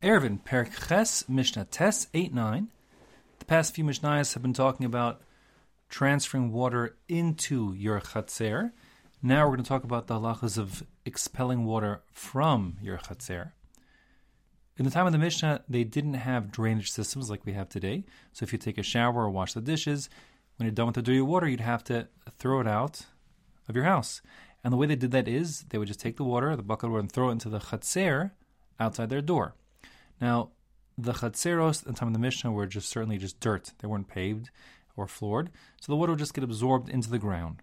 Eruvin, Perek Ches, Mishnah Tes 8 9. The past few Mishnahs have been talking about transferring water into your Chatzer. Now we're going to talk about the halachas of expelling water from your Chatzer. In the time of the Mishnah, they didn't have drainage systems like we have today. So if you take a shower or wash the dishes, when you're done with the dirty water, you'd have to throw it out of your house. And the way they did that is they would just take the water, the bucket water, and throw it into the Chatzer outside their door. Now, the chatzeros in the time of the Mishnah were just certainly just dirt. They weren't paved or floored, so the water would just get absorbed into the ground.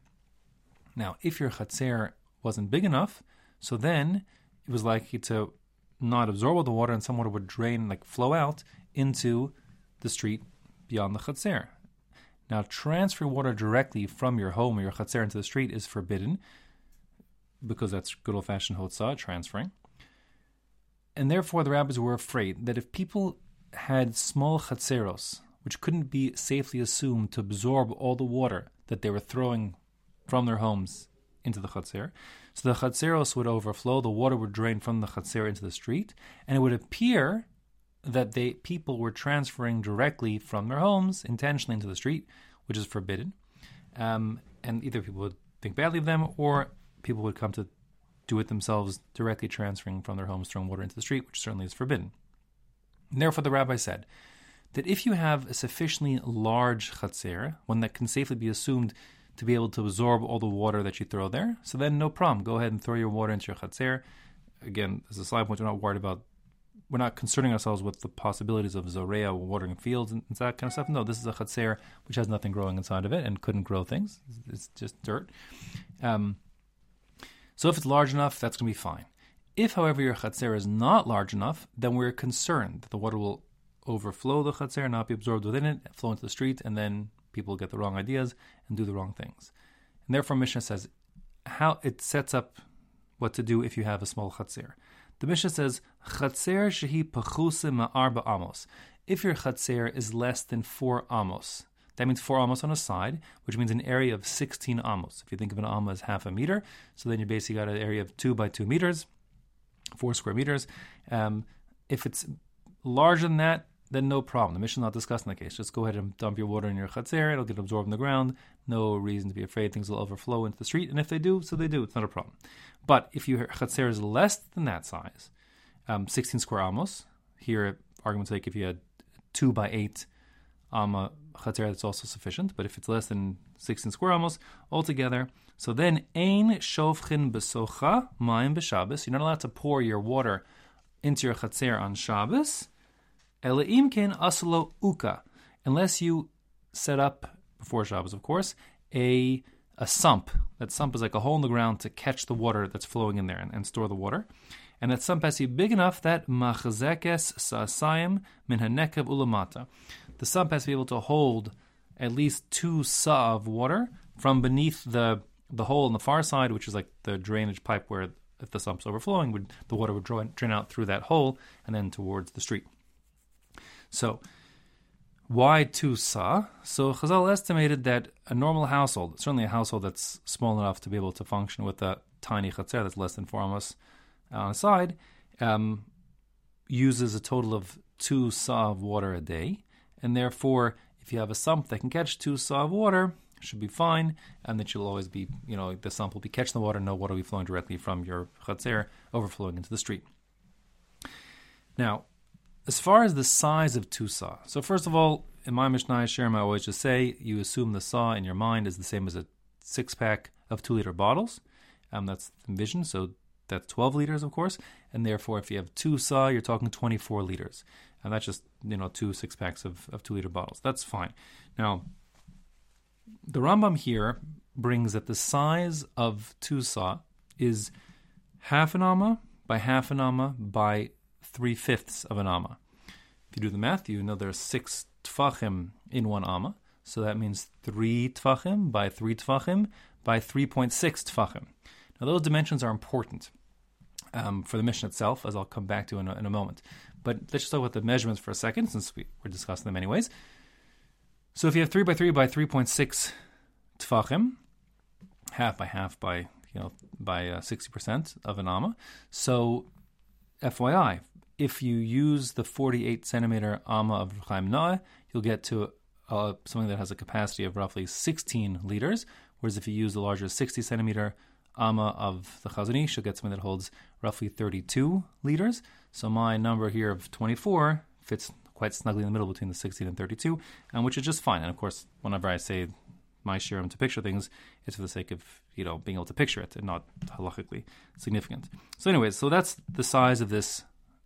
Now, if your chatzer wasn't big enough, so then it was likely to not absorb all the water, and some water would drain, like flow out into the street beyond the chatzer. Now, transfer water directly from your home or your chatzer into the street is forbidden because that's good old-fashioned hotzah, transferring and therefore the rabbis were afraid that if people had small chatzeros, which couldn't be safely assumed to absorb all the water that they were throwing from their homes into the chatzer, so the chatzeros would overflow, the water would drain from the chatzer into the street, and it would appear that they people were transferring directly from their homes intentionally into the street, which is forbidden. Um, and either people would think badly of them, or people would come to do it themselves, directly transferring from their homes, throwing water into the street, which certainly is forbidden. And therefore, the rabbi said that if you have a sufficiently large chatzer, one that can safely be assumed to be able to absorb all the water that you throw there, so then no problem. Go ahead and throw your water into your chatzer. Again, as a side point, we're not worried about, we're not concerning ourselves with the possibilities of zorea, watering fields, and that kind of stuff. No, this is a chatzer which has nothing growing inside of it and couldn't grow things. It's just dirt. Um, so if it's large enough, that's going to be fine. If, however, your chatzer is not large enough, then we're concerned that the water will overflow the chatzer, not be absorbed within it, flow into the street, and then people get the wrong ideas and do the wrong things. And therefore, Mishnah says how it sets up what to do if you have a small chatzer. The Mishnah says chatzer shehi ma'arba amos. If your chatzer is less than four amos, that means four amos on a side, which means an area of 16 amos. If you think of an amma as half a meter, so then you basically got an area of two by two meters, four square meters. Um, if it's larger than that, then no problem. The Mishnah is not in the case. Just go ahead and dump your water in your chatzer. It'll get absorbed in the ground. No reason to be afraid things will overflow into the street. And if they do, so they do. It's not a problem. But if your chatzer is less than that size, um, 16 square amos, here, argument's sake, if you had 2 by 8 amma chatzer that's also sufficient. But if it's less than 16 square amos altogether, so then ein shovchin besocha mayim b'Shabbos. You're not allowed to pour your water into your chatzer on Shabbos. Elaim ken aslo uka, unless you set up before Shabbos, of course, a a sump. That sump is like a hole in the ground to catch the water that's flowing in there and, and store the water. And that sump has to be big enough that machzekes sa'asayim min hanekev ulamata the sump has to be able to hold at least two sa of water from beneath the the hole on the far side, which is like the drainage pipe where if the sump's overflowing, would the water would drain, drain out through that hole and then towards the street. So, why two sa? So Chazal estimated that a normal household, certainly a household that's small enough to be able to function with a tiny chatzer that's less than four amos on a side, um, uses a total of two sa of water a day and therefore, if you have a sump that can catch two saw of water, should be fine, and that you'll always be, you know, the sump will be catching the water, no water will be flowing directly from your chatzer overflowing into the street. Now, as far as the size of two saw, so first of all, in my Mishnah Sherm, I always just say you assume the saw in your mind is the same as a six pack of two liter bottles. Um, that's envisioned, so that's 12 liters, of course, and therefore, if you have two saw, you're talking 24 liters and that's just you know two six packs of, of two liter bottles. That's fine. Now, the Rambam here brings that the size of two saw is half an amma by half an amma by three fifths of an amma. If you do the math, you know there's six tfachim in one amma, so that means three tfachim by three tfachim by 3.6 tfachim. Now, those dimensions are important um, for the Mishnah itself, as I'll come back to in a, in a moment. But let's just talk about the measurements for a second, since we, we're discussing them anyways. So if you have three by three by three point six tfachim, half by half by you know by uh, sixty uh, percent of an amma. So, FYI, if you use the 48 centimeter amma of Chaim Naeh, you'll get to uh, something that has a capacity of roughly 16 liters. Whereas if you use the larger 60 centimeter amma of the Chazon Ish, you'll get something that holds roughly 32 liters. So my number here of 24 fits quite snugly in the middle between the 16 and 32, and which is just fine. And of course, whenever I say my shiurim to picture things, it's for the sake of you know being able to picture it and not halachically significant. So, anyways, so that's the size of this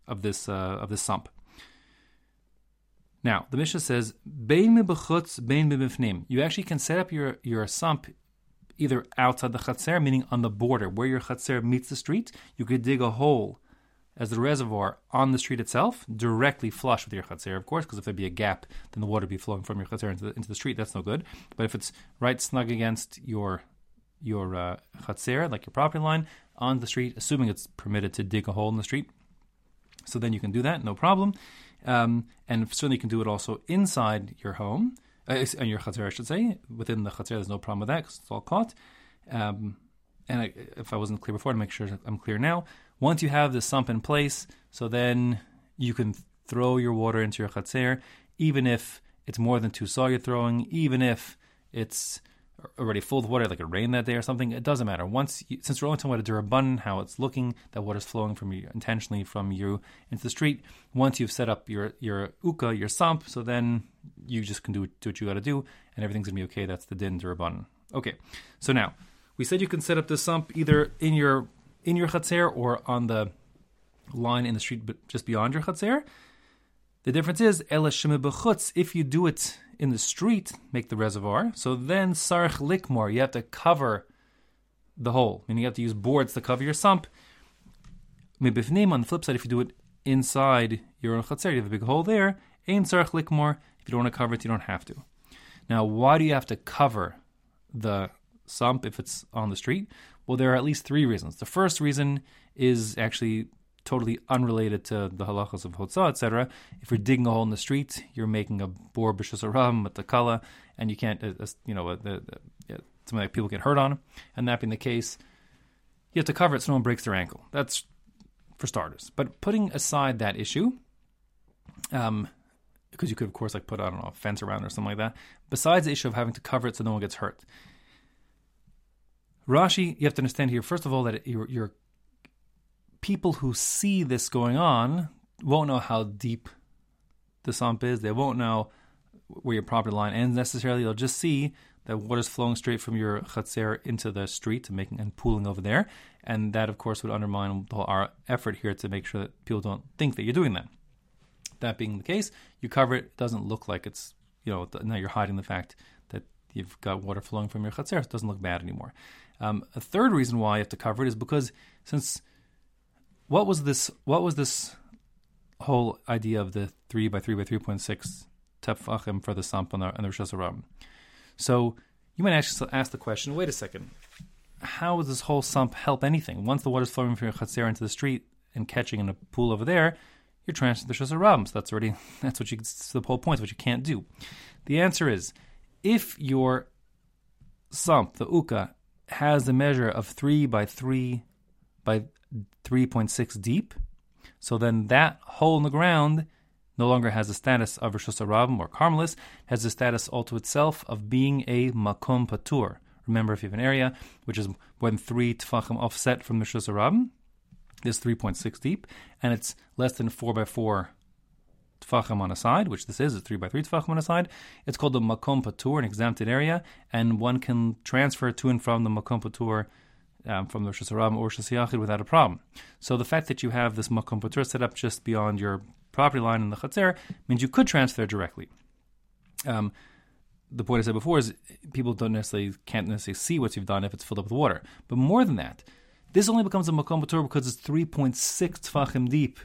of this uh, of this sump. Now, the Mishnah says, "Bein bein mibifnim." You actually can set up your your sump either outside the chatzer, meaning on the border where your chatzer meets the street. You could dig a hole as the reservoir on the street itself, directly flush with your chatzer, of course, because if there'd be a gap, then the water would be flowing from your chatzer into the, into the street. That's no good. But if it's right snug against your your uh, chatzer, like your property line, on the street, assuming it's permitted to dig a hole in the street, so then you can do that, no problem. Um, and certainly you can do it also inside your home, uh, your chatzir, I should say. Within the chatzir, there's no problem with that because it's all caught. Um, and I, if I wasn't clear before, to make sure I'm clear now, once you have the sump in place, so then you can throw your water into your chatzir, even if it's more than two saw you're throwing, even if it's already full of water, like it rained that day or something, it doesn't matter. Once, you, since we're only talking about a d'rabbanan, how it's looking, that water's flowing from you intentionally from you into the street. Once you've set up your your uka, your sump, so then you just can do, do what you got to do, and everything's gonna be okay. That's the din d'rabbanan. Okay, so now we said you can set up the sump either in your in your chatzer or on the line in the street, but just beyond your chatzer. The difference is if you do it in the street make the reservoir. So then sarch likmor, you have to cover the hole, meaning you have to use boards to cover your sump. Mibifnim, on the flip side, if you do it inside your own chatzir, you have a big hole there. Ein sarch likmor. If you don't want to cover it, you don't have to. Now, why do you have to cover the sump if it's on the street? Well, there are at least three reasons. The first reason is actually totally unrelated to the halachas of hotzah, etc. If you're digging a hole in the street, you're making a bor b'shasaram with the kala, and you can't, uh, you know, uh, the, something that people get hurt on. And that being the case, you have to cover it so no one breaks their ankle. That's for starters. But putting aside that issue, um, because you could, of course, like put I don't know a fence around or something like that. Besides the issue of having to cover it so no one gets hurt, Rashi, you have to understand here. First of all, that you're, you're people who see this going on won't know how deep the sump is. They won't know where your property line ends necessarily. They'll just see that water's flowing straight from your chatzer into the street and making and pooling over there. And that, of course, would undermine our effort here to make sure that people don't think that you're doing that. That being the case, you cover it. It doesn't look like it's you know now you're hiding the fact that you've got water flowing from your chatzer. It doesn't look bad anymore. Um, a third reason why you have to cover it is because since what was this? What was this whole idea of the three by three by three point six tefachim for the sump and the, the So you might actually ask the question: Wait a second, how does this whole sump help anything? Once the water is flowing from your chatzir into the street and catching in a pool over there, you're transferring the Shas So that's already that's what you. That's the whole point. What you can't do. The answer is, if your sump, the uka, has a measure of three by three by 3.6 deep. So then that hole in the ground no longer has the status of reshus harabim or Carmelis, has the status all to itself of being a Makom Patur. Remember, if you have an area which is when three tefachim offset from the reshus harabim, is 3.6 deep, and it's less than 4 by 4 tefachim on a side, which this is, it's 3 by 3 tefachim on a side. It's called the Makom Patur, an exempted area, and one can transfer to and from the Makom Patur um, from the Rosh or Rosh without a problem. So the fact that you have this Makom Patur set up just beyond your property line in the Chatzir means you could transfer directly. Um, the point I said before is people don't necessarily can't necessarily see what you've done if it's filled up with water. But more than that, this only becomes a makom patur because it's 3.6 tefachim deep.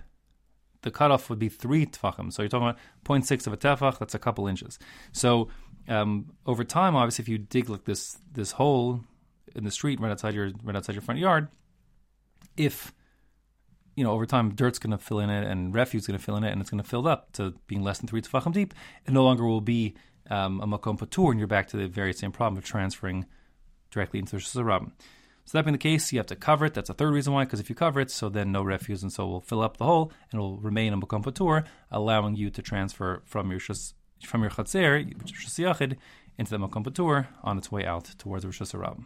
The cutoff would be three tefachim. So you're talking about 0.6 of a tefach. That's a couple inches. So um, over time, obviously, if you dig like this this hole in the street right outside your right outside your front yard, if you know over time dirt's going to fill in it and refuse is going to fill in it and it's going to fill up to being less than three tefachim deep, it no longer will be um, a makom patur, and you're back to the very same problem of transferring directly into the shazarabim. So that being the case, you have to cover it. That's a third reason why, because if you cover it, so then no refuse, and so will fill up the hole and it will remain in Makom Patur, allowing you to transfer from your from your which is into the Makom Patur on its way out towards reshus harabim.